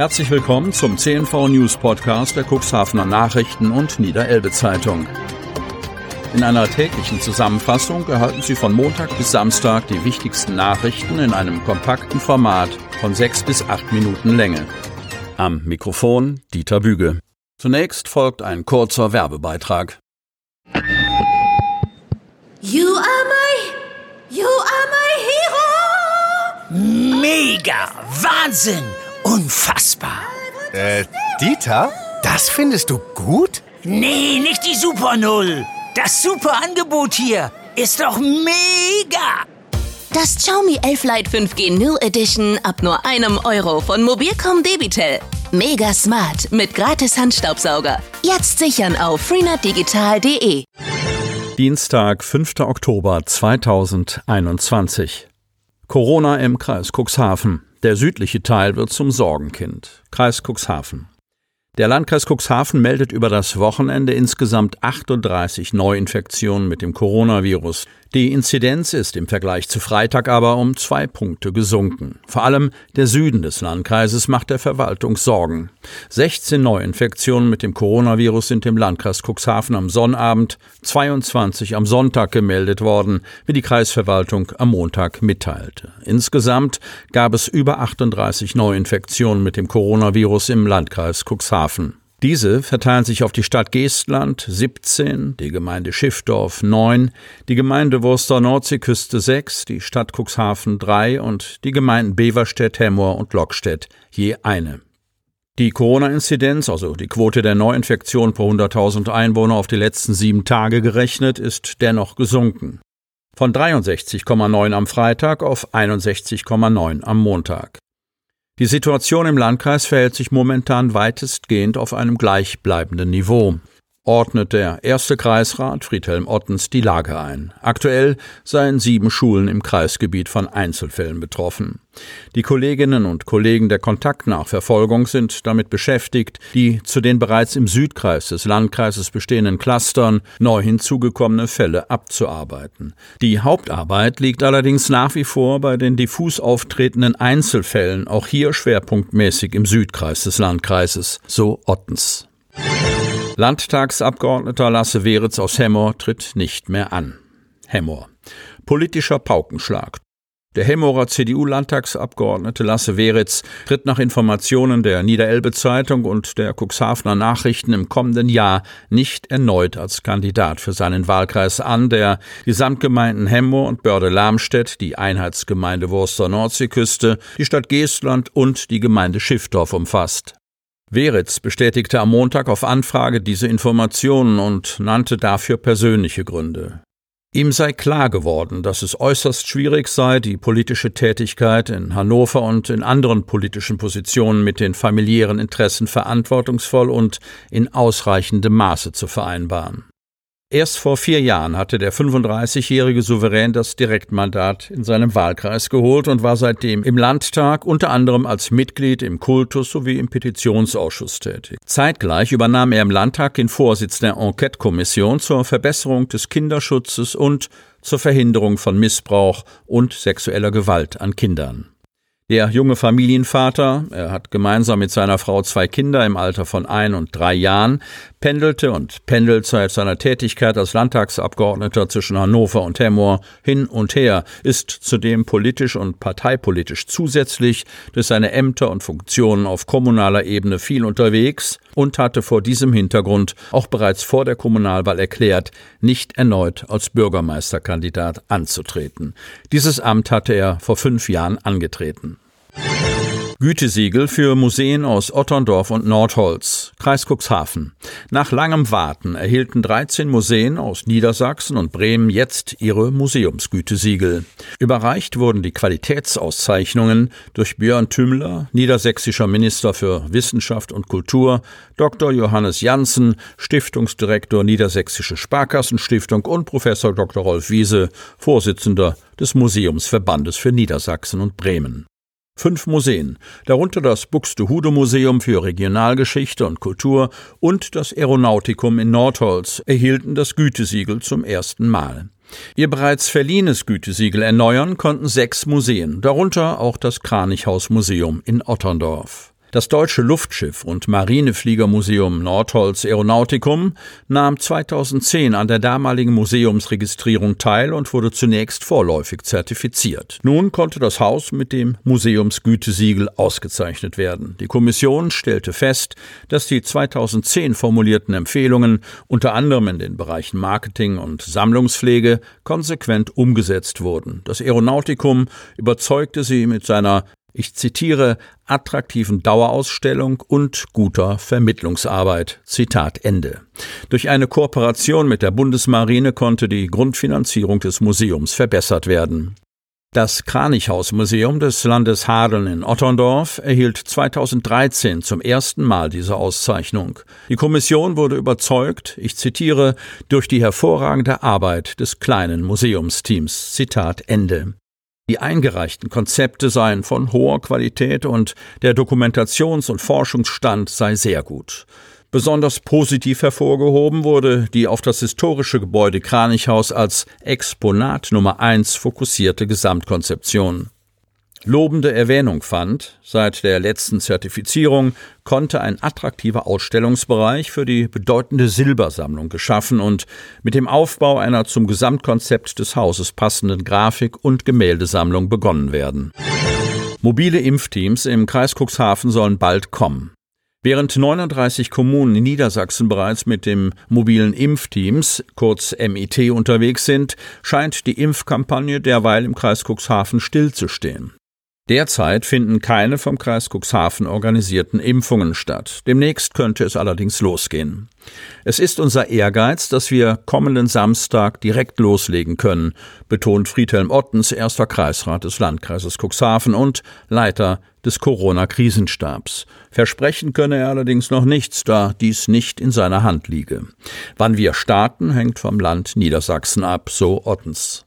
Herzlich willkommen zum CNV News Podcast der Cuxhavener Nachrichten und Niederelbe Zeitung. In einer täglichen Zusammenfassung erhalten Sie von Montag bis Samstag die wichtigsten Nachrichten in einem kompakten Format von sechs bis acht Minuten Länge. Am Mikrofon Dieter Büge. Zunächst folgt ein kurzer Werbebeitrag. You are my, you are my hero. Mega, Wahnsinn, unfassbar. Äh, Dieter? Das findest du gut? Nee, nicht die Super Null. Das super Angebot hier ist doch mega. Das Xiaomi 11 Lite 5G New Edition ab nur einem Euro von Mobilcom Debitel. Mega smart mit gratis Handstaubsauger. Jetzt sichern auf freenetdigital.de. Dienstag, 5. Oktober 2021. Corona im Kreis Cuxhaven. Der südliche Teil wird zum Sorgenkind. Kreis Cuxhaven. Der Landkreis Cuxhaven meldet über das Wochenende insgesamt 38 Neuinfektionen mit dem Coronavirus. Die Inzidenz ist im Vergleich zu Freitag aber um zwei Punkte gesunken. Vor allem der Süden des Landkreises macht der Verwaltung Sorgen. 16 Neuinfektionen mit dem Coronavirus sind im Landkreis Cuxhaven am Sonnabend, 22 am Sonntag gemeldet worden, wie die Kreisverwaltung am Montag mitteilte. Insgesamt gab es über 38 Neuinfektionen mit dem Coronavirus im Landkreis Cuxhaven. Diese verteilen sich auf die Stadt Geestland 17, die Gemeinde Schiffdorf 9, die Gemeinde Wurster Nordseeküste 6, die Stadt Cuxhaven 3 und die Gemeinden Beverstedt, Hemmoor und Lockstedt je eine. Die Corona-Inzidenz, also die Quote der Neuinfektion pro 100.000 Einwohner auf die letzten sieben Tage gerechnet, ist dennoch gesunken. Von 63,9 am Freitag auf 61,9 am Montag. Die Situation im Landkreis verhält sich momentan weitestgehend auf einem gleichbleibenden Niveau ordnet der erste Kreisrat Friedhelm Ottens die Lage ein. Aktuell seien sieben Schulen im Kreisgebiet von Einzelfällen betroffen. Die Kolleginnen und Kollegen der Kontaktnachverfolgung sind damit beschäftigt, die zu den bereits im Südkreis des Landkreises bestehenden Clustern neu hinzugekommene Fälle abzuarbeiten. Die Hauptarbeit liegt allerdings nach wie vor bei den diffus auftretenden Einzelfällen, auch hier schwerpunktmäßig im Südkreis des Landkreises, so Ottens. Landtagsabgeordneter Lasse Weritz aus Hemmoor tritt nicht mehr an. Hemmoor. Politischer Paukenschlag. Der Hemmorer CDU-Landtagsabgeordnete Lasse Weritz tritt nach Informationen der Niederelbe Zeitung und der Cuxhavener Nachrichten im kommenden Jahr nicht erneut als Kandidat für seinen Wahlkreis an, der die Samtgemeinden Hemmoor und Börde-Lamstedt, die Einheitsgemeinde Wurster Nordseeküste, die Stadt Geestland und die Gemeinde Schiffdorf umfasst. Weritz bestätigte am Montag auf Anfrage diese Informationen und nannte dafür persönliche Gründe. Ihm sei klar geworden, dass es äußerst schwierig sei, die politische Tätigkeit in Hannover und in anderen politischen Positionen mit den familiären Interessen verantwortungsvoll und in ausreichendem Maße zu vereinbaren. Erst vor vier Jahren hatte der 35-jährige Souverän das Direktmandat in seinem Wahlkreis geholt und war seitdem im Landtag unter anderem als Mitglied im Kultus sowie im Petitionsausschuss tätig. Zeitgleich übernahm er im Landtag den Vorsitz der Enquete-Kommission zur Verbesserung des Kinderschutzes und zur Verhinderung von Missbrauch und sexueller Gewalt an Kindern. Der junge Familienvater, er hat gemeinsam mit seiner Frau zwei Kinder im Alter von ein und drei Jahren, pendelte und pendelt seit seiner Tätigkeit als Landtagsabgeordneter zwischen Hannover und Hemmoor hin und her, ist zudem politisch und parteipolitisch zusätzlich durch seine Ämter und Funktionen auf kommunaler Ebene viel unterwegs und hatte vor diesem Hintergrund auch bereits vor der Kommunalwahl erklärt, nicht erneut als Bürgermeisterkandidat anzutreten. Dieses Amt hatte er vor fünf Jahren angetreten. Gütesiegel für Museen aus Otterndorf und Nordholz, Kreis Cuxhaven. Nach langem Warten erhielten 13 Museen aus Niedersachsen und Bremen jetzt ihre Museumsgütesiegel. Überreicht wurden die Qualitätsauszeichnungen durch Björn Tümmler, niedersächsischer Minister für Wissenschaft und Kultur, Dr. Johannes Janssen, Stiftungsdirektor Niedersächsische Sparkassenstiftung und Professor Dr. Rolf Wiese, Vorsitzender des Museumsverbandes für Niedersachsen und Bremen. Fünf Museen, darunter das Buxtehude Museum für Regionalgeschichte und Kultur und das Aeronautikum in Nordholz, erhielten das Gütesiegel zum ersten Mal. Ihr bereits verliehenes Gütesiegel erneuern konnten sechs Museen, darunter auch das Kranichhaus Museum in Otterndorf. Das Deutsche Luftschiff- und Marinefliegermuseum Nordholz Aeronautikum nahm 2010 an der damaligen Museumsregistrierung teil und wurde zunächst vorläufig zertifiziert. Nun konnte das Haus mit dem Museumsgütesiegel ausgezeichnet werden. Die Kommission stellte fest, dass die 2010 formulierten Empfehlungen unter anderem in den Bereichen Marketing und Sammlungspflege konsequent umgesetzt wurden. Das Aeronautikum überzeugte sie mit seiner ich zitiere, attraktiven Dauerausstellung und guter Vermittlungsarbeit. Zitat Ende. Durch eine Kooperation mit der Bundesmarine konnte die Grundfinanzierung des Museums verbessert werden. Das Kranichhausmuseum des Landes Hadeln in Otterndorf erhielt 2013 zum ersten Mal diese Auszeichnung. Die Kommission wurde überzeugt, ich zitiere, durch die hervorragende Arbeit des kleinen Museumsteams. Zitat Ende. Die eingereichten Konzepte seien von hoher Qualität und der Dokumentations- und Forschungsstand sei sehr gut. Besonders positiv hervorgehoben wurde die auf das historische Gebäude Kranichhaus als Exponat Nummer eins fokussierte Gesamtkonzeption lobende Erwähnung fand. Seit der letzten Zertifizierung konnte ein attraktiver Ausstellungsbereich für die bedeutende Silbersammlung geschaffen und mit dem Aufbau einer zum Gesamtkonzept des Hauses passenden Grafik- und Gemäldesammlung begonnen werden. Mobile Impfteams im Kreis Cuxhaven sollen bald kommen. Während 39 Kommunen in Niedersachsen bereits mit dem mobilen Impfteams, kurz MIT, unterwegs sind, scheint die Impfkampagne derweil im Kreis Cuxhaven stillzustehen. Derzeit finden keine vom Kreis Cuxhaven organisierten Impfungen statt. Demnächst könnte es allerdings losgehen. Es ist unser Ehrgeiz, dass wir kommenden Samstag direkt loslegen können, betont Friedhelm Ottens, erster Kreisrat des Landkreises Cuxhaven und Leiter des Corona-Krisenstabs. Versprechen könne er allerdings noch nichts, da dies nicht in seiner Hand liege. Wann wir starten, hängt vom Land Niedersachsen ab, so Ottens.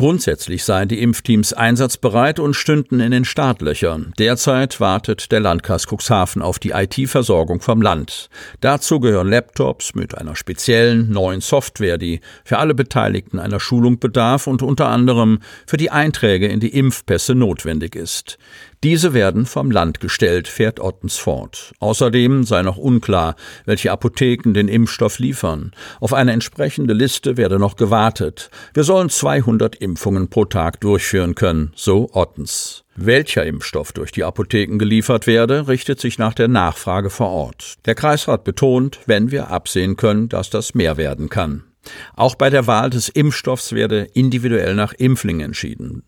Grundsätzlich seien die Impfteams einsatzbereit und stünden in den Startlöchern. Derzeit wartet der Landkreis Cuxhaven auf die IT-Versorgung vom Land. Dazu gehören Laptops mit einer speziellen neuen Software, die für alle Beteiligten einer Schulung bedarf und unter anderem für die Einträge in die Impfpässe notwendig ist. Diese werden vom Land gestellt, fährt Ottens fort. Außerdem sei noch unklar, welche Apotheken den Impfstoff liefern. Auf eine entsprechende Liste werde noch gewartet. Wir sollen 200 Impfungen pro Tag durchführen können, so Ottens. Welcher Impfstoff durch die Apotheken geliefert werde, richtet sich nach der Nachfrage vor Ort. Der Kreisrat betont, wenn wir absehen können, dass das mehr werden kann. Auch bei der Wahl des Impfstoffs werde individuell nach Impfling entschieden.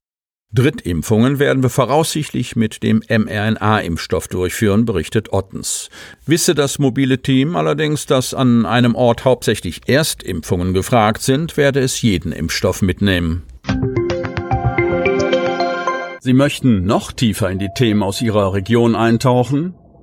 Drittimpfungen werden wir voraussichtlich mit dem mRNA-Impfstoff durchführen, berichtet Ottens. Wisse das mobile Team allerdings, dass an einem Ort hauptsächlich Erstimpfungen gefragt sind, werde es jeden Impfstoff mitnehmen. Sie möchten noch tiefer in die Themen aus Ihrer Region eintauchen?